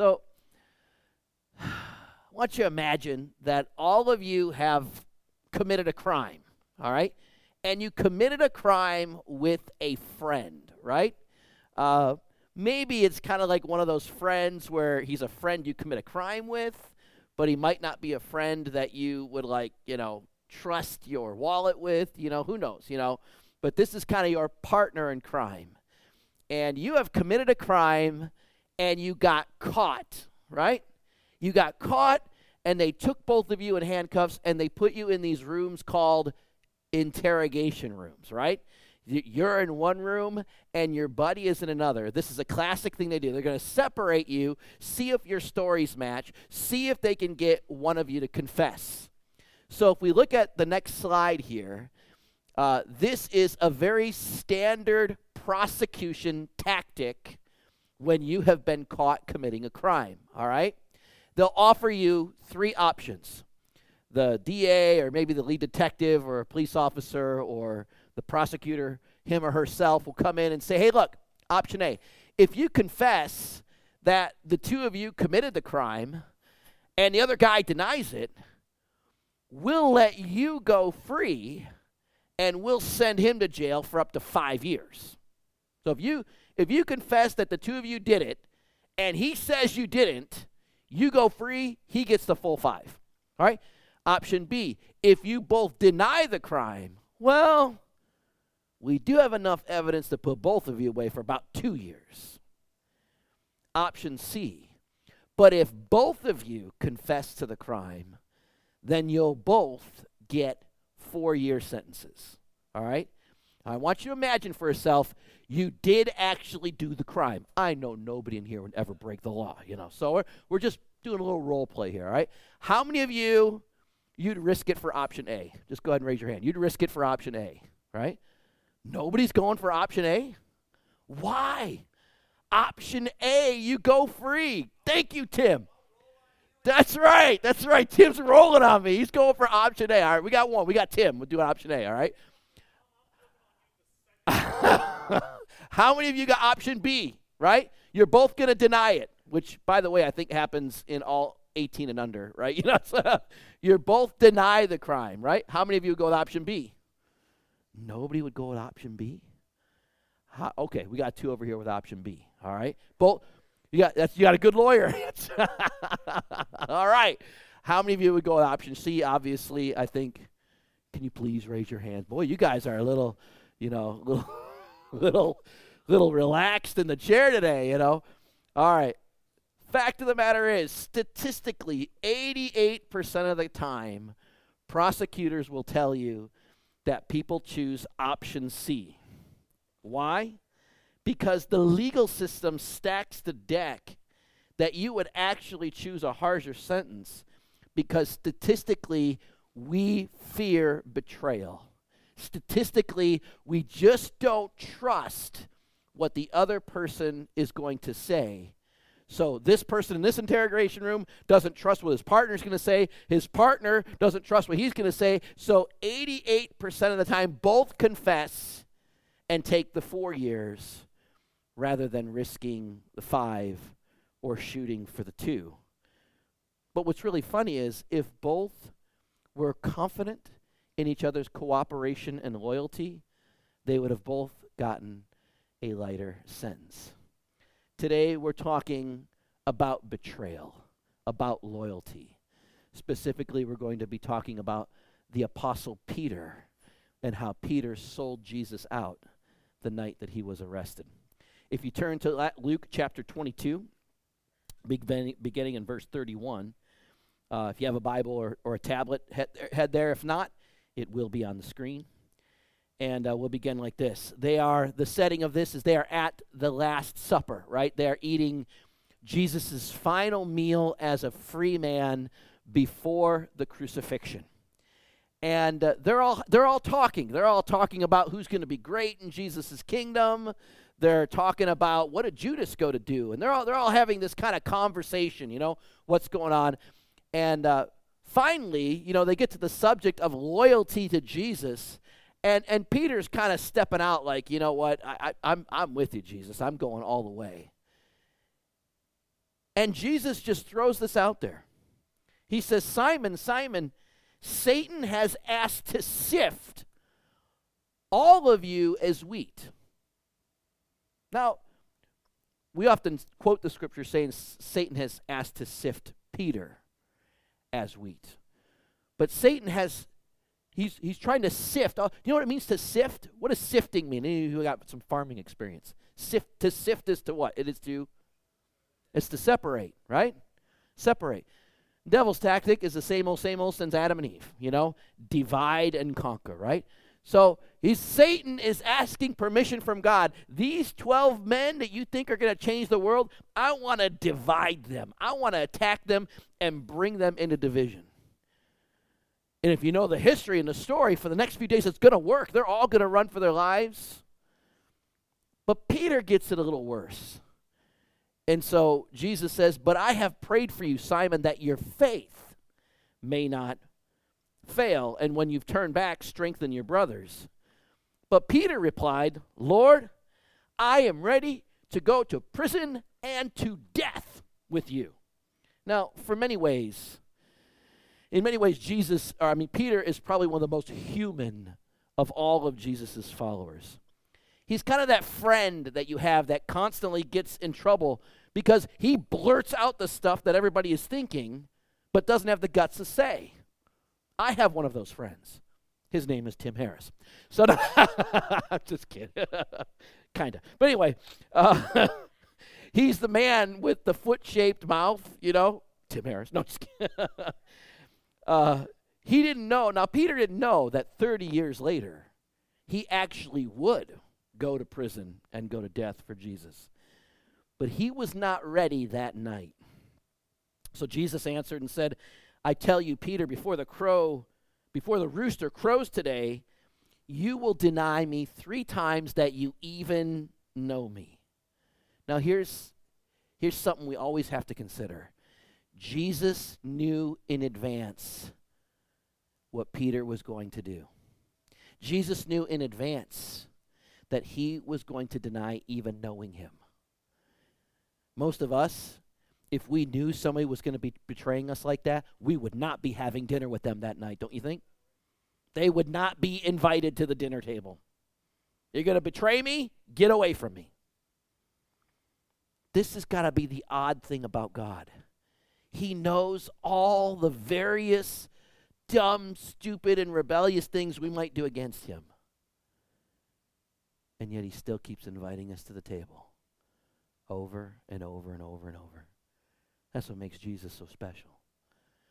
So, I want you to imagine that all of you have committed a crime, all right? And you committed a crime with a friend, right? Uh, maybe it's kind of like one of those friends where he's a friend you commit a crime with, but he might not be a friend that you would like, you know, trust your wallet with, you know, who knows, you know. But this is kind of your partner in crime. And you have committed a crime and you got caught, right? You got caught and they took both of you in handcuffs and they put you in these rooms called interrogation rooms, right? You're in one room and your buddy is in another. This is a classic thing they do. They're going to separate you, see if your stories match, see if they can get one of you to confess. So if we look at the next slide here, uh, this is a very standard prosecution tactic when you have been caught committing a crime, all right? They'll offer you three options the DA, or maybe the lead detective, or a police officer, or the prosecutor, him or herself, will come in and say, hey, look, option A, if you confess that the two of you committed the crime and the other guy denies it, we'll let you go free and we'll send him to jail for up to five years. So if you if you confess that the two of you did it and he says you didn't, you go free, he gets the full five. All right? Option B, if you both deny the crime, well, we do have enough evidence to put both of you away for about two years. Option C, but if both of you confess to the crime, then you'll both get four year sentences. All right? I want you to imagine for yourself you did actually do the crime. I know nobody in here would ever break the law, you know. So we're, we're just doing a little role play here, all right? How many of you you'd risk it for option A? Just go ahead and raise your hand. You'd risk it for option A, right? Nobody's going for option A? Why? Option A, you go free. Thank you, Tim. That's right. That's right. Tim's rolling on me. He's going for option A. All right, we got one. We got Tim. We'll do option A. All right. How many of you got option B? Right? You're both going to deny it, which, by the way, I think happens in all 18 and under. Right? You know, so you're both deny the crime. Right? How many of you go with option B? Nobody would go with option B. How, okay, we got two over here with option B. All right, both you got that's you got a good lawyer. All right. How many of you would go with option C? Obviously, I think. Can you please raise your hand? Boy, you guys are a little, you know, little, little, little relaxed in the chair today. You know. All right. Fact of the matter is, statistically, 88% of the time, prosecutors will tell you that people choose option C. Why? because the legal system stacks the deck that you would actually choose a harsher sentence because statistically we fear betrayal. Statistically, we just don't trust what the other person is going to say. So, this person in this interrogation room doesn't trust what his partner is going to say. His partner doesn't trust what he's going to say. So, 88% of the time, both confess and take the four years rather than risking the five or shooting for the two. But what's really funny is if both were confident in each other's cooperation and loyalty, they would have both gotten a lighter sentence. Today we're talking about betrayal, about loyalty. Specifically, we're going to be talking about the Apostle Peter and how Peter sold Jesus out the night that he was arrested. If you turn to Luke chapter 22, beginning in verse 31, uh, if you have a Bible or, or a tablet, head, head there. If not, it will be on the screen. And uh, we'll begin like this. They are, the setting of this is they are at the Last Supper, right? They are eating Jesus' final meal as a free man before the crucifixion. And uh, they're, all, they're all talking. They're all talking about who's going to be great in Jesus' kingdom. They're talking about what did Judas go to do, and they're all they're all having this kind of conversation. You know what's going on, and uh, finally, you know, they get to the subject of loyalty to Jesus, and and Peter's kind of stepping out like, you know what, I, I, I'm I'm with you, Jesus. I'm going all the way. And Jesus just throws this out there. He says, Simon, Simon, Satan has asked to sift all of you as wheat. Now, we often quote the scripture saying Satan has asked to sift Peter as wheat. But Satan has, he's, he's trying to sift. Uh, you know what it means to sift? What does sifting mean? Any you got some farming experience? Sift, to sift is to what? It is to, it's to separate, right? Separate. Devil's tactic is the same old, same old since Adam and Eve, you know? Divide and conquer, right? So he's Satan is asking permission from God. These 12 men that you think are going to change the world, I want to divide them. I want to attack them and bring them into division. And if you know the history and the story, for the next few days, it's going to work. They're all going to run for their lives. But Peter gets it a little worse. And so Jesus says, But I have prayed for you, Simon, that your faith may not fail, and when you've turned back, strengthen your brothers. But Peter replied, Lord, I am ready to go to prison and to death with you. Now, for many ways, in many ways, Jesus, or I mean, Peter is probably one of the most human of all of Jesus' followers. He's kind of that friend that you have that constantly gets in trouble because he blurts out the stuff that everybody is thinking, but doesn't have the guts to say. I have one of those friends. His name is Tim Harris. So, no, I'm just kidding. kind of. But anyway, uh, he's the man with the foot shaped mouth, you know. Tim Harris. No, just kidding. uh, he didn't know. Now, Peter didn't know that 30 years later, he actually would go to prison and go to death for Jesus. But he was not ready that night. So Jesus answered and said, I tell you, Peter, before the crow, before the rooster crows today, you will deny me three times that you even know me. Now here's here's something we always have to consider. Jesus knew in advance what Peter was going to do. Jesus knew in advance that he was going to deny even knowing him. Most of us, if we knew somebody was going to be betraying us like that, we would not be having dinner with them that night, don't you think? They would not be invited to the dinner table. You're going to betray me? Get away from me. This has got to be the odd thing about God. He knows all the various dumb, stupid, and rebellious things we might do against Him. And yet He still keeps inviting us to the table over and over and over and over. That's what makes Jesus so special.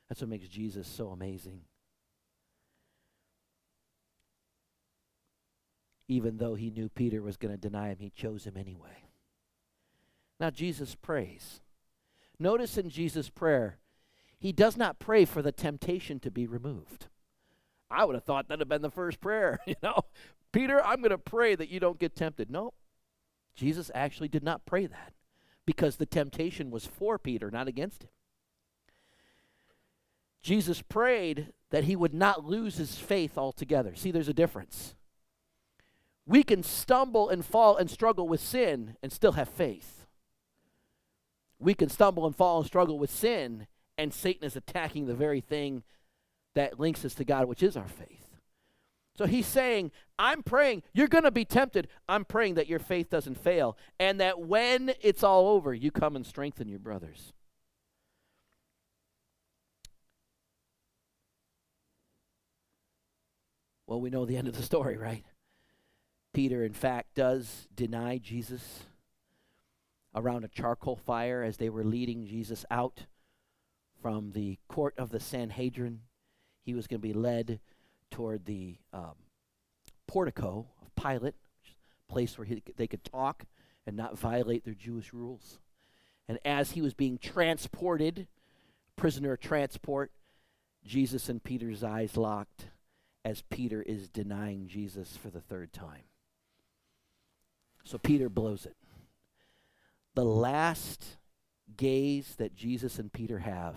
That's what makes Jesus so amazing. Even though he knew Peter was going to deny him, he chose him anyway. Now, Jesus prays. Notice in Jesus' prayer, he does not pray for the temptation to be removed. I would have thought that would have been the first prayer, you know. Peter, I'm going to pray that you don't get tempted. No, Jesus actually did not pray that because the temptation was for Peter, not against him. Jesus prayed that he would not lose his faith altogether. See, there's a difference. We can stumble and fall and struggle with sin and still have faith. We can stumble and fall and struggle with sin, and Satan is attacking the very thing that links us to God, which is our faith. So he's saying, I'm praying, you're going to be tempted. I'm praying that your faith doesn't fail and that when it's all over, you come and strengthen your brothers. Well, we know the end of the story, right? Peter, in fact, does deny Jesus around a charcoal fire as they were leading Jesus out from the court of the Sanhedrin. He was going to be led toward the um, portico of Pilate, place where he, they could talk and not violate their Jewish rules. And as he was being transported, prisoner transport, Jesus and Peter's eyes locked as Peter is denying Jesus for the third time. So Peter blows it. The last gaze that Jesus and Peter have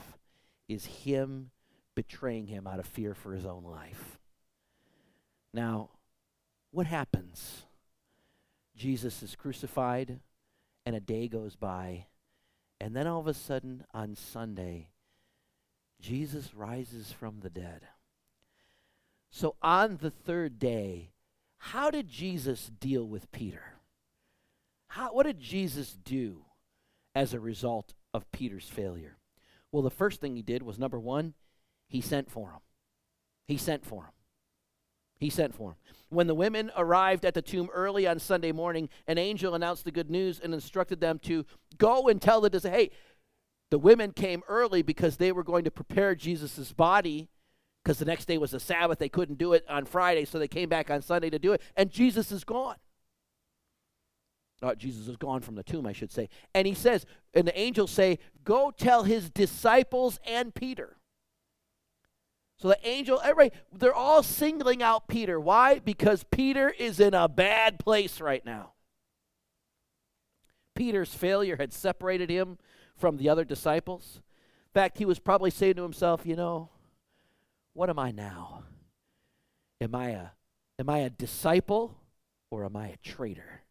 is him betraying him out of fear for his own life. Now, what happens? Jesus is crucified, and a day goes by, And then all of a sudden on Sunday, Jesus rises from the dead. So on the third day, how did Jesus deal with Peter? How, what did Jesus do as a result of Peter's failure? Well, the first thing he did was number one, he sent for him. He sent for him. He sent for him. When the women arrived at the tomb early on Sunday morning, an angel announced the good news and instructed them to go and tell the disciples, hey, the women came early because they were going to prepare Jesus' body because the next day was the Sabbath. They couldn't do it on Friday, so they came back on Sunday to do it. And Jesus is gone. Uh, Jesus is gone from the tomb, I should say. And he says, and the angels say, Go tell his disciples and Peter. So the angel, everybody, they're all singling out Peter. Why? Because Peter is in a bad place right now. Peter's failure had separated him from the other disciples. In fact, he was probably saying to himself, you know, what am I now? Am I a am I a disciple or am I a traitor?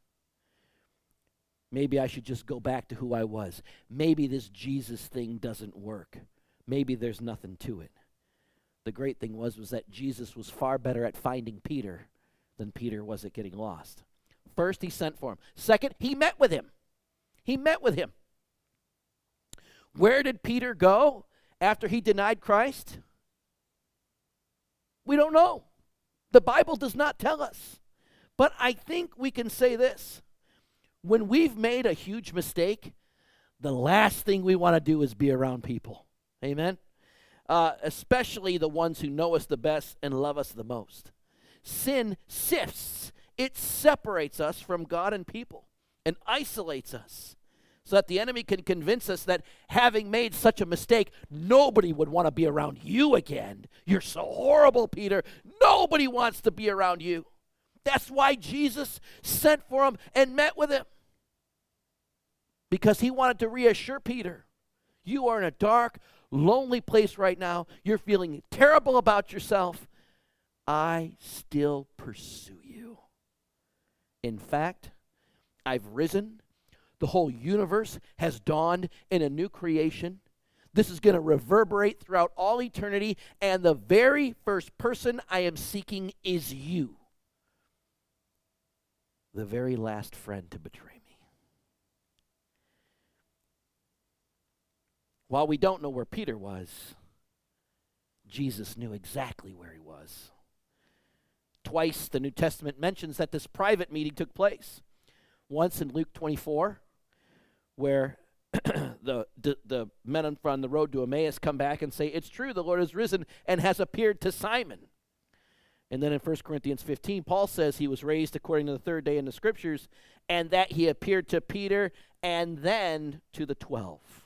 Maybe I should just go back to who I was. Maybe this Jesus thing doesn't work. Maybe there's nothing to it. The great thing was was that Jesus was far better at finding Peter than Peter was at getting lost. First, he sent for him. Second, he met with him. He met with him. Where did Peter go after he denied Christ? We don't know. The Bible does not tell us. But I think we can say this when we've made a huge mistake, the last thing we want to do is be around people. Amen? Uh, especially the ones who know us the best and love us the most. Sin sifts, it separates us from God and people and isolates us so that the enemy can convince us that having made such a mistake, nobody would want to be around you again. You're so horrible, Peter. Nobody wants to be around you. That's why Jesus sent for him and met with him. Because he wanted to reassure Peter you are in a dark, lonely place right now. You're feeling terrible about yourself. I still pursue you. In fact, I've risen the whole universe has dawned in a new creation. This is going to reverberate throughout all eternity, and the very first person I am seeking is you, the very last friend to betray me. While we don't know where Peter was, Jesus knew exactly where he was. Twice the New Testament mentions that this private meeting took place. Once in Luke 24, where the, the, the men on the road to Emmaus come back and say, It's true, the Lord has risen and has appeared to Simon. And then in 1 Corinthians 15, Paul says he was raised according to the third day in the scriptures, and that he appeared to Peter and then to the twelve.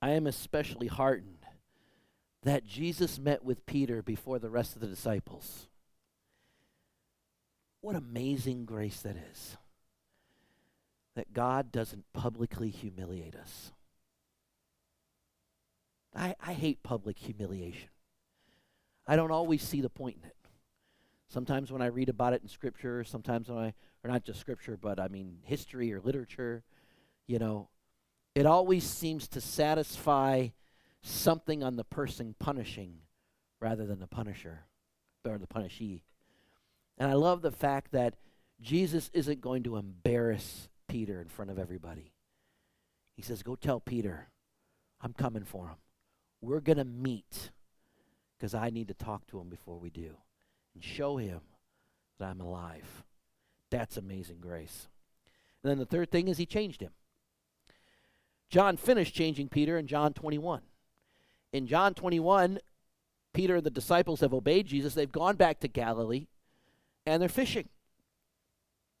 I am especially heartened that Jesus met with Peter before the rest of the disciples. What amazing grace that is that God doesn't publicly humiliate us. I, I hate public humiliation. I don't always see the point in it. Sometimes when I read about it in Scripture, sometimes when I, or not just Scripture, but I mean history or literature, you know, it always seems to satisfy something on the person punishing rather than the punisher or the punishee. And I love the fact that Jesus isn't going to embarrass Peter in front of everybody. He says, Go tell Peter, I'm coming for him. We're going to meet because I need to talk to him before we do and show him that I'm alive. That's amazing grace. And then the third thing is he changed him. John finished changing Peter in John 21. In John 21, Peter and the disciples have obeyed Jesus. They've gone back to Galilee and they're fishing.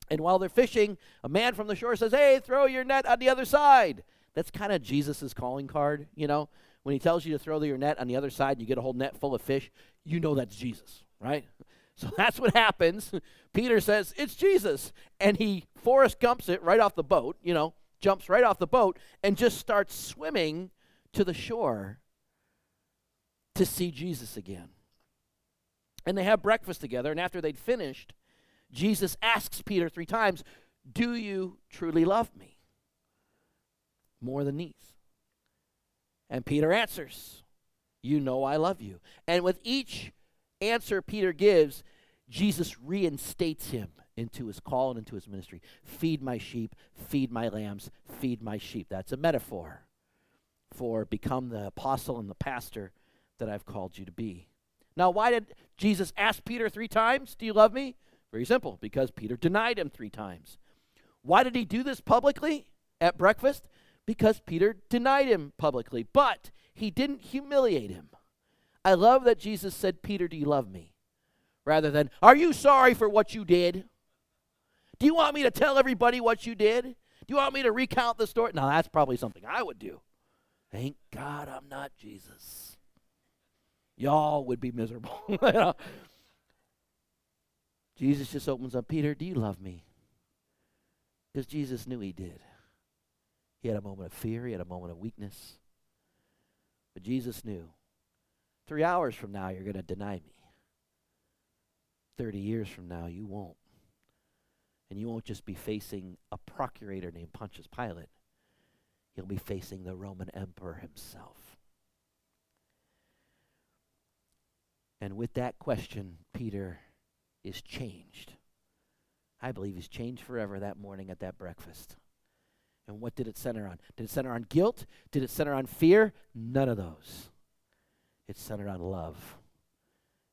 And while they're fishing, a man from the shore says, Hey, throw your net on the other side. That's kind of Jesus' calling card, you know? When he tells you to throw your net on the other side and you get a whole net full of fish, you know that's Jesus, right? So that's what happens. Peter says, It's Jesus. And he Forrest Gumps it right off the boat, you know, jumps right off the boat and just starts swimming to the shore to see Jesus again. And they have breakfast together. And after they'd finished, Jesus asks Peter three times, Do you truly love me? More than these. And Peter answers, You know I love you. And with each answer Peter gives, Jesus reinstates him into his call and into his ministry. Feed my sheep, feed my lambs, feed my sheep. That's a metaphor for become the apostle and the pastor that I've called you to be. Now, why did Jesus ask Peter three times, Do you love me? Very simple, because Peter denied him three times. Why did he do this publicly at breakfast? Because Peter denied him publicly, but he didn't humiliate him. I love that Jesus said, Peter, do you love me? Rather than, Are you sorry for what you did? Do you want me to tell everybody what you did? Do you want me to recount the story? Now, that's probably something I would do. Thank God I'm not Jesus. Y'all would be miserable. Jesus just opens up, Peter, do you love me? Because Jesus knew he did. He had a moment of fear, he had a moment of weakness. But Jesus knew three hours from now, you're going to deny me. 30 years from now, you won't. And you won't just be facing a procurator named Pontius Pilate, you'll be facing the Roman emperor himself. And with that question, Peter is changed. I believe he's changed forever that morning at that breakfast. And what did it center on? Did it center on guilt? Did it center on fear? None of those. It centered on love.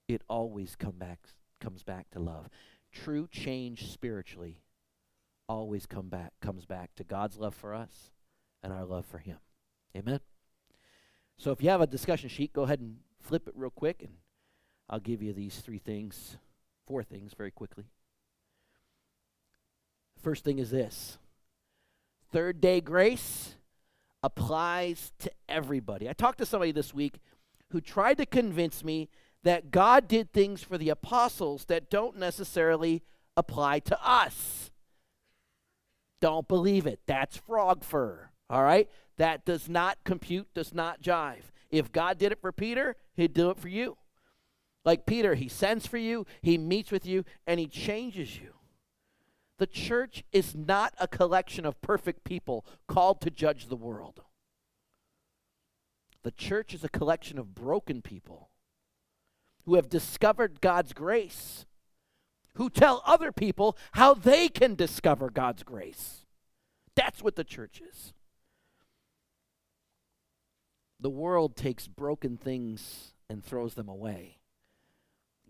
It always come back, comes back to love. True change spiritually always come back, comes back to God's love for us and our love for Him. Amen? So if you have a discussion sheet, go ahead and flip it real quick, and I'll give you these three things, four things very quickly. First thing is this third day grace applies to everybody. I talked to somebody this week who tried to convince me that God did things for the apostles that don't necessarily apply to us. Don't believe it. That's frog fur. All right? That does not compute, does not jive. If God did it for Peter, he'd do it for you. Like Peter, he sends for you, he meets with you, and he changes you. The church is not a collection of perfect people called to judge the world. The church is a collection of broken people who have discovered God's grace, who tell other people how they can discover God's grace. That's what the church is. The world takes broken things and throws them away.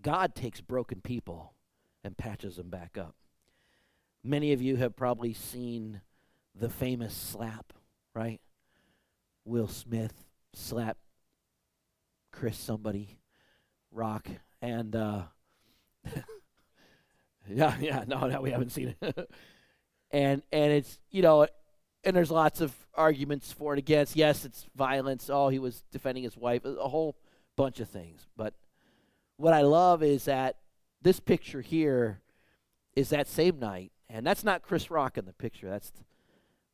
God takes broken people and patches them back up. Many of you have probably seen the famous slap, right? Will Smith slap Chris somebody rock and uh yeah yeah no no we haven't seen it. And and it's you know and there's lots of arguments for and against. Yes it's violence. Oh he was defending his wife a whole bunch of things. But what i love is that this picture here is that same night. And that's not chris rock in the picture. That's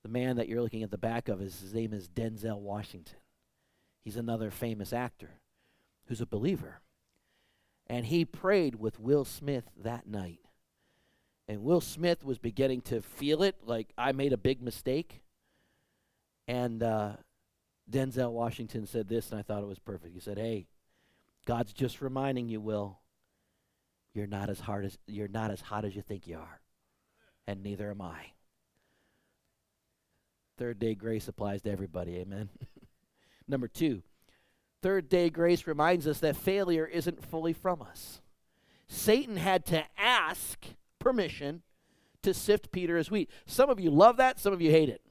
the man that you're looking at the back of is his name is denzel washington. He's another famous actor who's a believer and he prayed with Will Smith that night. And Will Smith was beginning to feel it, like I made a big mistake. And uh, Denzel Washington said this, and I thought it was perfect. He said, "Hey, God's just reminding you, Will, you're not as hard as you're not as hot as you think you are, and neither am I." Third day grace applies to everybody. Amen. Number two, Third day grace reminds us that failure isn't fully from us. Satan had to ask permission to sift Peter as wheat. Some of you love that, some of you hate it.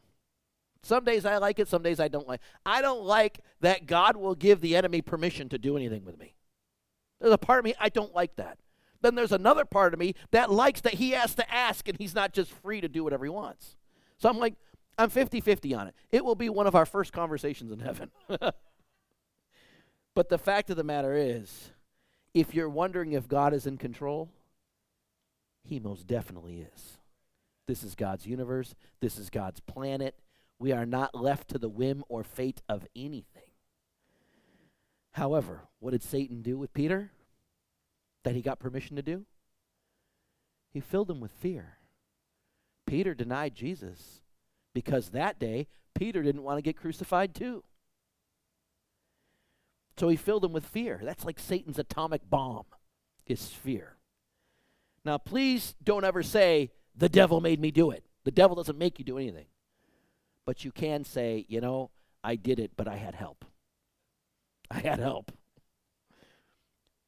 Some days I like it, some days I don't like. I don't like that God will give the enemy permission to do anything with me. There's a part of me I don't like that. Then there's another part of me that likes that he has to ask and he's not just free to do whatever he wants. So I'm like, I'm 50 50 on it. It will be one of our first conversations in heaven. But the fact of the matter is, if you're wondering if God is in control, He most definitely is. This is God's universe, this is God's planet. We are not left to the whim or fate of anything. However, what did Satan do with Peter that he got permission to do? He filled him with fear. Peter denied Jesus because that day Peter didn't want to get crucified too. So he filled him with fear. That's like Satan's atomic bomb, is fear. Now, please don't ever say, the devil made me do it. The devil doesn't make you do anything. But you can say, you know, I did it, but I had help. I had help.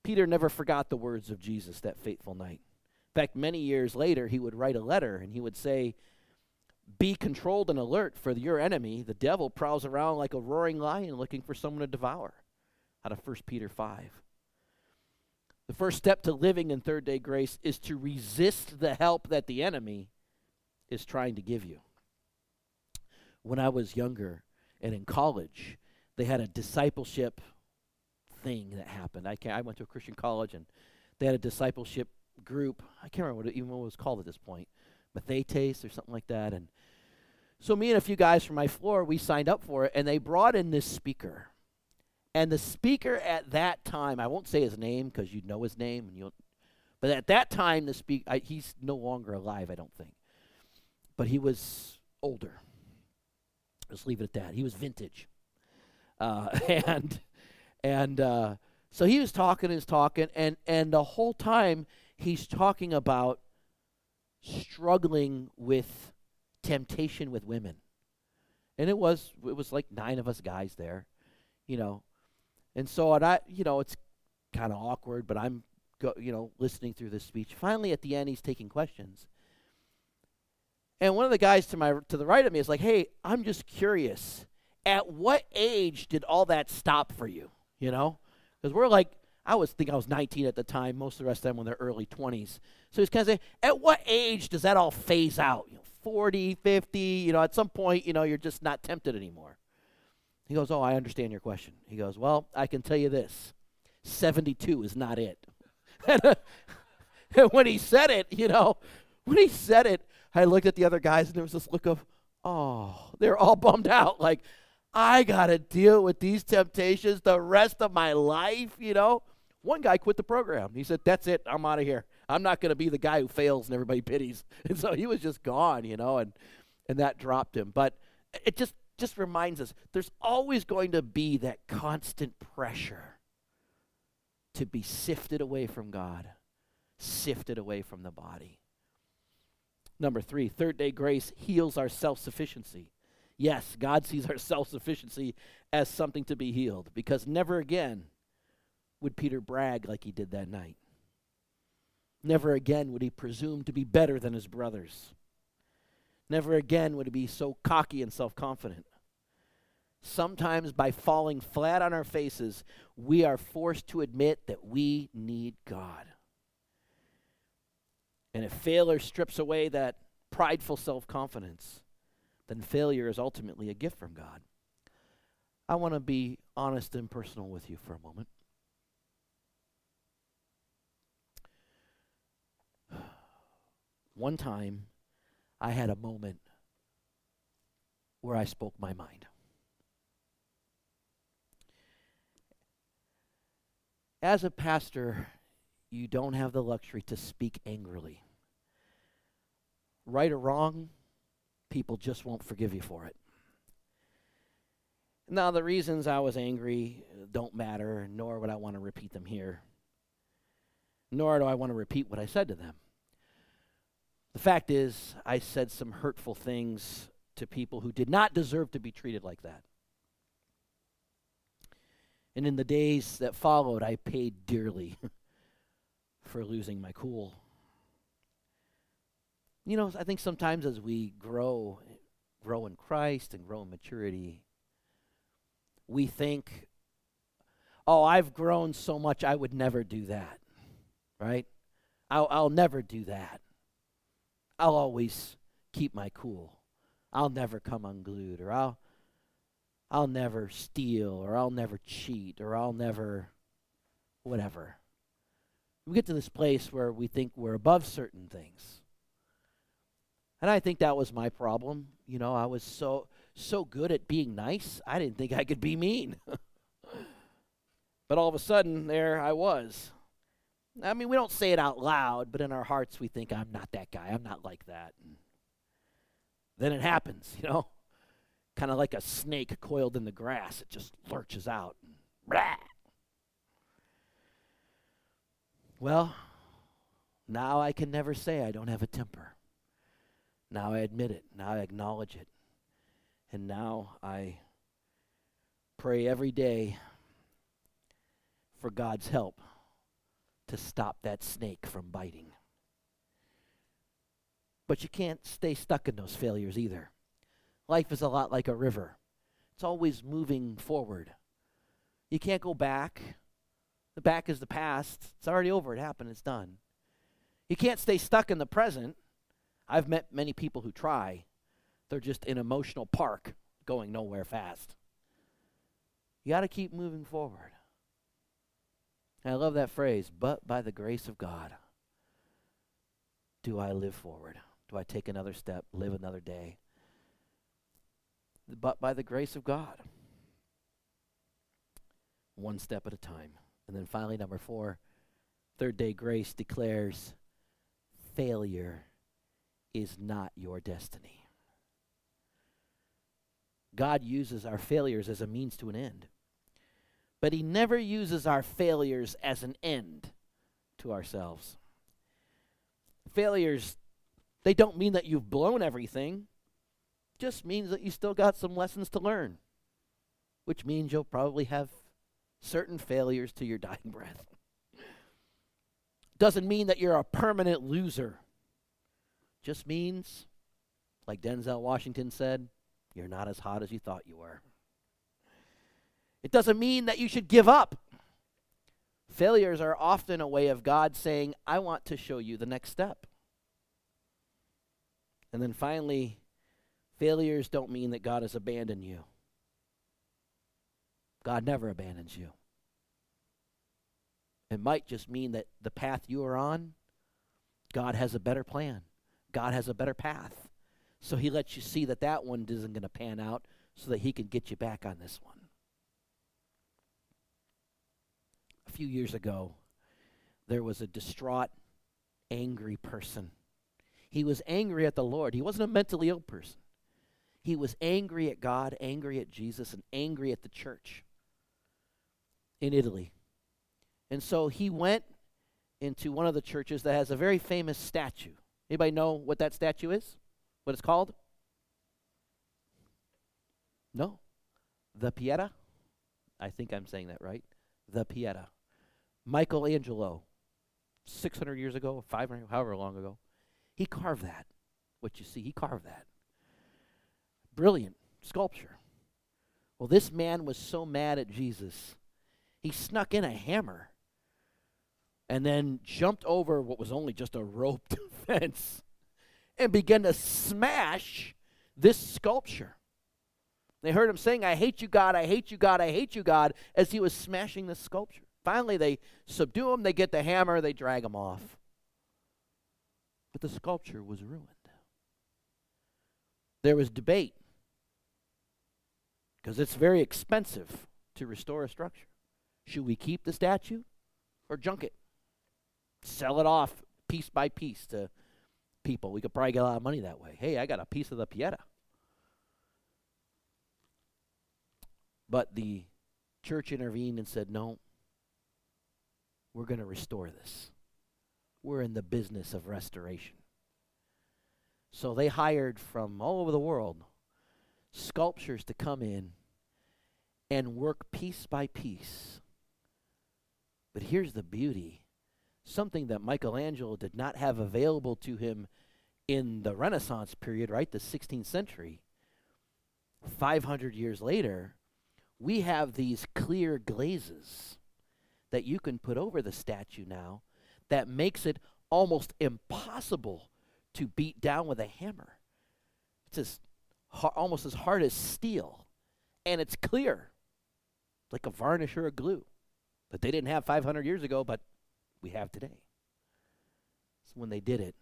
Peter never forgot the words of Jesus that fateful night. In fact, many years later, he would write a letter and he would say, Be controlled and alert, for your enemy, the devil, prowls around like a roaring lion looking for someone to devour out of 1 Peter 5. The first step to living in third day grace is to resist the help that the enemy is trying to give you. When I was younger and in college, they had a discipleship thing that happened. I, I went to a Christian college and they had a discipleship group. I can't remember what it, even what it was called at this point, Mathetes or something like that. And so me and a few guys from my floor, we signed up for it, and they brought in this speaker. And the speaker at that time, I won't say his name because you know his name, and you'll. But at that time, the speak he's no longer alive, I don't think. But he was older. Let's leave it at that. He was vintage, uh, and and uh, so he was talking, and talking, and and the whole time he's talking about struggling with temptation with women, and it was it was like nine of us guys there, you know, and so, and I, you know, it's kind of awkward, but I'm, go, you know, listening through this speech. Finally, at the end, he's taking questions. And one of the guys to my to the right of me is like, "Hey, I'm just curious. At what age did all that stop for you? You know, because we're like, I was think I was 19 at the time. Most of the rest of them were in their early 20s. So he's kind of saying, at what age does that all phase out? You know, 40, 50. You know, at some point, you know, you're just not tempted anymore. He goes, Oh, I understand your question. He goes, Well, I can tell you this 72 is not it. and when he said it, you know, when he said it, I looked at the other guys and there was this look of, Oh, they're all bummed out. Like, I got to deal with these temptations the rest of my life, you know. One guy quit the program. He said, That's it. I'm out of here. I'm not going to be the guy who fails and everybody pities. And so he was just gone, you know, and, and that dropped him. But it just just reminds us there's always going to be that constant pressure to be sifted away from God, sifted away from the body. Number three, third day grace heals our self sufficiency. Yes, God sees our self sufficiency as something to be healed because never again would Peter brag like he did that night. Never again would he presume to be better than his brothers. Never again would he be so cocky and self confident. Sometimes, by falling flat on our faces, we are forced to admit that we need God. And if failure strips away that prideful self confidence, then failure is ultimately a gift from God. I want to be honest and personal with you for a moment. One time, I had a moment where I spoke my mind. As a pastor, you don't have the luxury to speak angrily. Right or wrong, people just won't forgive you for it. Now, the reasons I was angry don't matter, nor would I want to repeat them here. Nor do I want to repeat what I said to them. The fact is, I said some hurtful things to people who did not deserve to be treated like that. And in the days that followed, I paid dearly for losing my cool. You know, I think sometimes as we grow, grow in Christ and grow in maturity, we think, oh, I've grown so much, I would never do that, right? I'll, I'll never do that. I'll always keep my cool. I'll never come unglued, or I'll I'll never steal or I'll never cheat or I'll never whatever. We get to this place where we think we're above certain things. And I think that was my problem. You know, I was so so good at being nice, I didn't think I could be mean. but all of a sudden there I was. I mean, we don't say it out loud, but in our hearts we think I'm not that guy. I'm not like that. And then it happens, you know? Kind of like a snake coiled in the grass, it just lurches out. Blah. Well, now I can never say I don't have a temper. Now I admit it. Now I acknowledge it. And now I pray every day for God's help to stop that snake from biting. But you can't stay stuck in those failures either. Life is a lot like a river, it's always moving forward. You can't go back. The back is the past. It's already over. It happened. It's done. You can't stay stuck in the present. I've met many people who try. They're just in emotional park going nowhere fast. You got to keep moving forward. And I love that phrase, but by the grace of God do I live forward. Do I take another step, live another day? But by the grace of God. One step at a time. And then finally, number four, third day grace declares failure is not your destiny. God uses our failures as a means to an end. But He never uses our failures as an end to ourselves. Failures, they don't mean that you've blown everything, just means that you still got some lessons to learn, which means you'll probably have certain failures to your dying breath. Doesn't mean that you're a permanent loser. Just means, like Denzel Washington said, you're not as hot as you thought you were. It doesn't mean that you should give up. Failures are often a way of God saying, I want to show you the next step. And then finally, failures don't mean that God has abandoned you. God never abandons you. It might just mean that the path you are on, God has a better plan. God has a better path. So he lets you see that that one isn't going to pan out so that he can get you back on this one. A few years ago, there was a distraught, angry person. He was angry at the Lord. He wasn't a mentally ill person. He was angry at God, angry at Jesus, and angry at the church in Italy. And so he went into one of the churches that has a very famous statue. Anybody know what that statue is? What it's called? No. The Pieta? I think I'm saying that right. The Pieta. Michelangelo, 600 years ago, 500, however long ago, he carved that. What you see, he carved that. Brilliant sculpture. Well, this man was so mad at Jesus, he snuck in a hammer and then jumped over what was only just a roped fence and began to smash this sculpture. They heard him saying, I hate you, God, I hate you, God, I hate you, God, as he was smashing the sculpture. Finally, they subdue him, they get the hammer, they drag him off. But the sculpture was ruined. There was debate because it's very expensive to restore a structure. Should we keep the statue or junk it? Sell it off piece by piece to people. We could probably get a lot of money that way. Hey, I got a piece of the Pieta. But the church intervened and said, no, we're going to restore this. We're in the business of restoration. So they hired from all over the world sculptures to come in and work piece by piece. But here's the beauty something that Michelangelo did not have available to him in the Renaissance period, right? The 16th century. 500 years later, we have these clear glazes that you can put over the statue now that makes it almost impossible to beat down with a hammer. It's as almost as hard as steel, and it's clear, like a varnish or a glue that they didn't have 500 years ago, but we have today. So when they did it,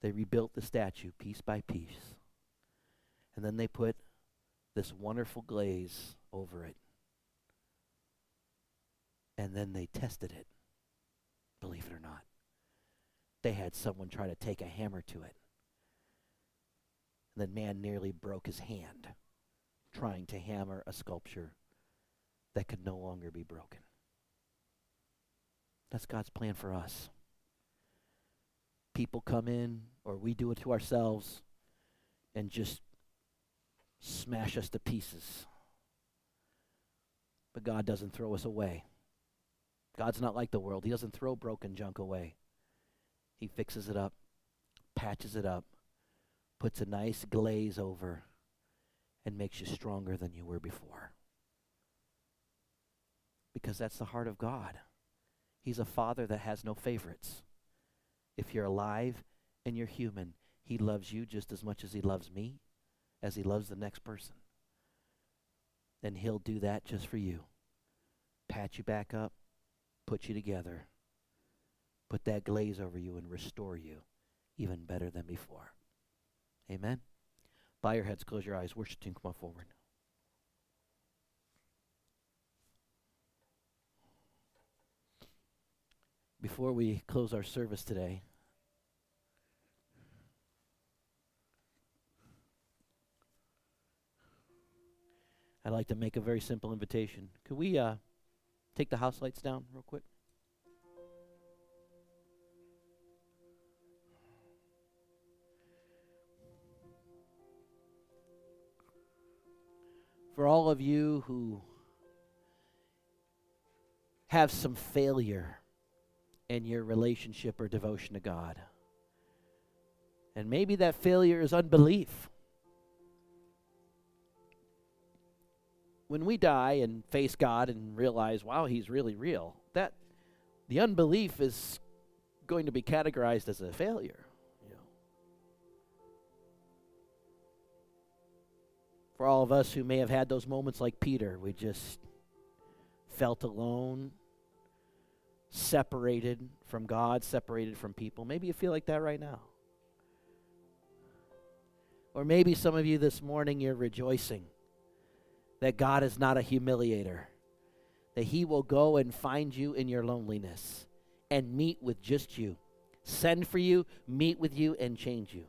they rebuilt the statue piece by piece. And then they put this wonderful glaze over it. And then they tested it, believe it or not. They had someone try to take a hammer to it. And then man nearly broke his hand trying to hammer a sculpture that could no longer be broken. That's God's plan for us. People come in, or we do it to ourselves, and just smash us to pieces. But God doesn't throw us away. God's not like the world. He doesn't throw broken junk away. He fixes it up, patches it up, puts a nice glaze over, and makes you stronger than you were before. Because that's the heart of God. He's a father that has no favorites. If you're alive and you're human, he loves you just as much as he loves me, as he loves the next person. And he'll do that just for you. Pat you back up, put you together, put that glaze over you, and restore you even better than before. Amen. Bow your heads, close your eyes. Worship team, come on forward. Before we close our service today, I'd like to make a very simple invitation. Could we uh, take the house lights down real quick? For all of you who have some failure in your relationship or devotion to God, and maybe that failure is unbelief. when we die and face God and realize, wow, He's really real, that the unbelief is going to be categorized as a failure. For all of us who may have had those moments like Peter, we just felt alone, separated from God, separated from people. Maybe you feel like that right now. Or maybe some of you this morning, you're rejoicing that God is not a humiliator, that He will go and find you in your loneliness and meet with just you, send for you, meet with you, and change you.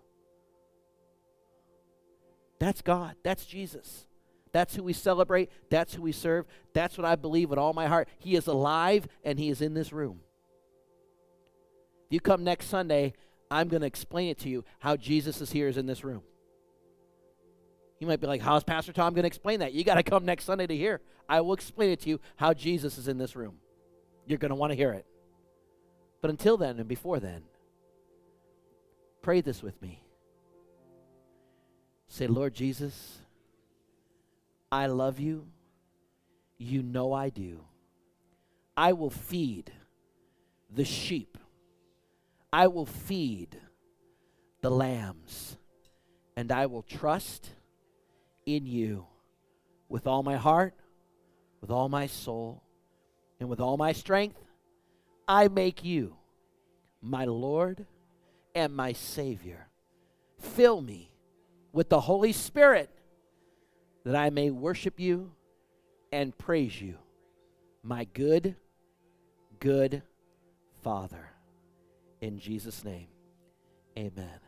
That's God. That's Jesus. That's who we celebrate. That's who we serve. That's what I believe with all my heart. He is alive and He is in this room. If you come next Sunday, I'm going to explain it to you how Jesus is here is in this room. You might be like, How's Pastor Tom going to explain that? You got to come next Sunday to hear. I will explain it to you how Jesus is in this room. You're going to want to hear it. But until then and before then, pray this with me. Say, Lord Jesus, I love you. You know I do. I will feed the sheep. I will feed the lambs. And I will trust in you with all my heart, with all my soul, and with all my strength. I make you my Lord and my Savior. Fill me with the Holy Spirit that I may worship you and praise you, my good, good Father. In Jesus' name, amen.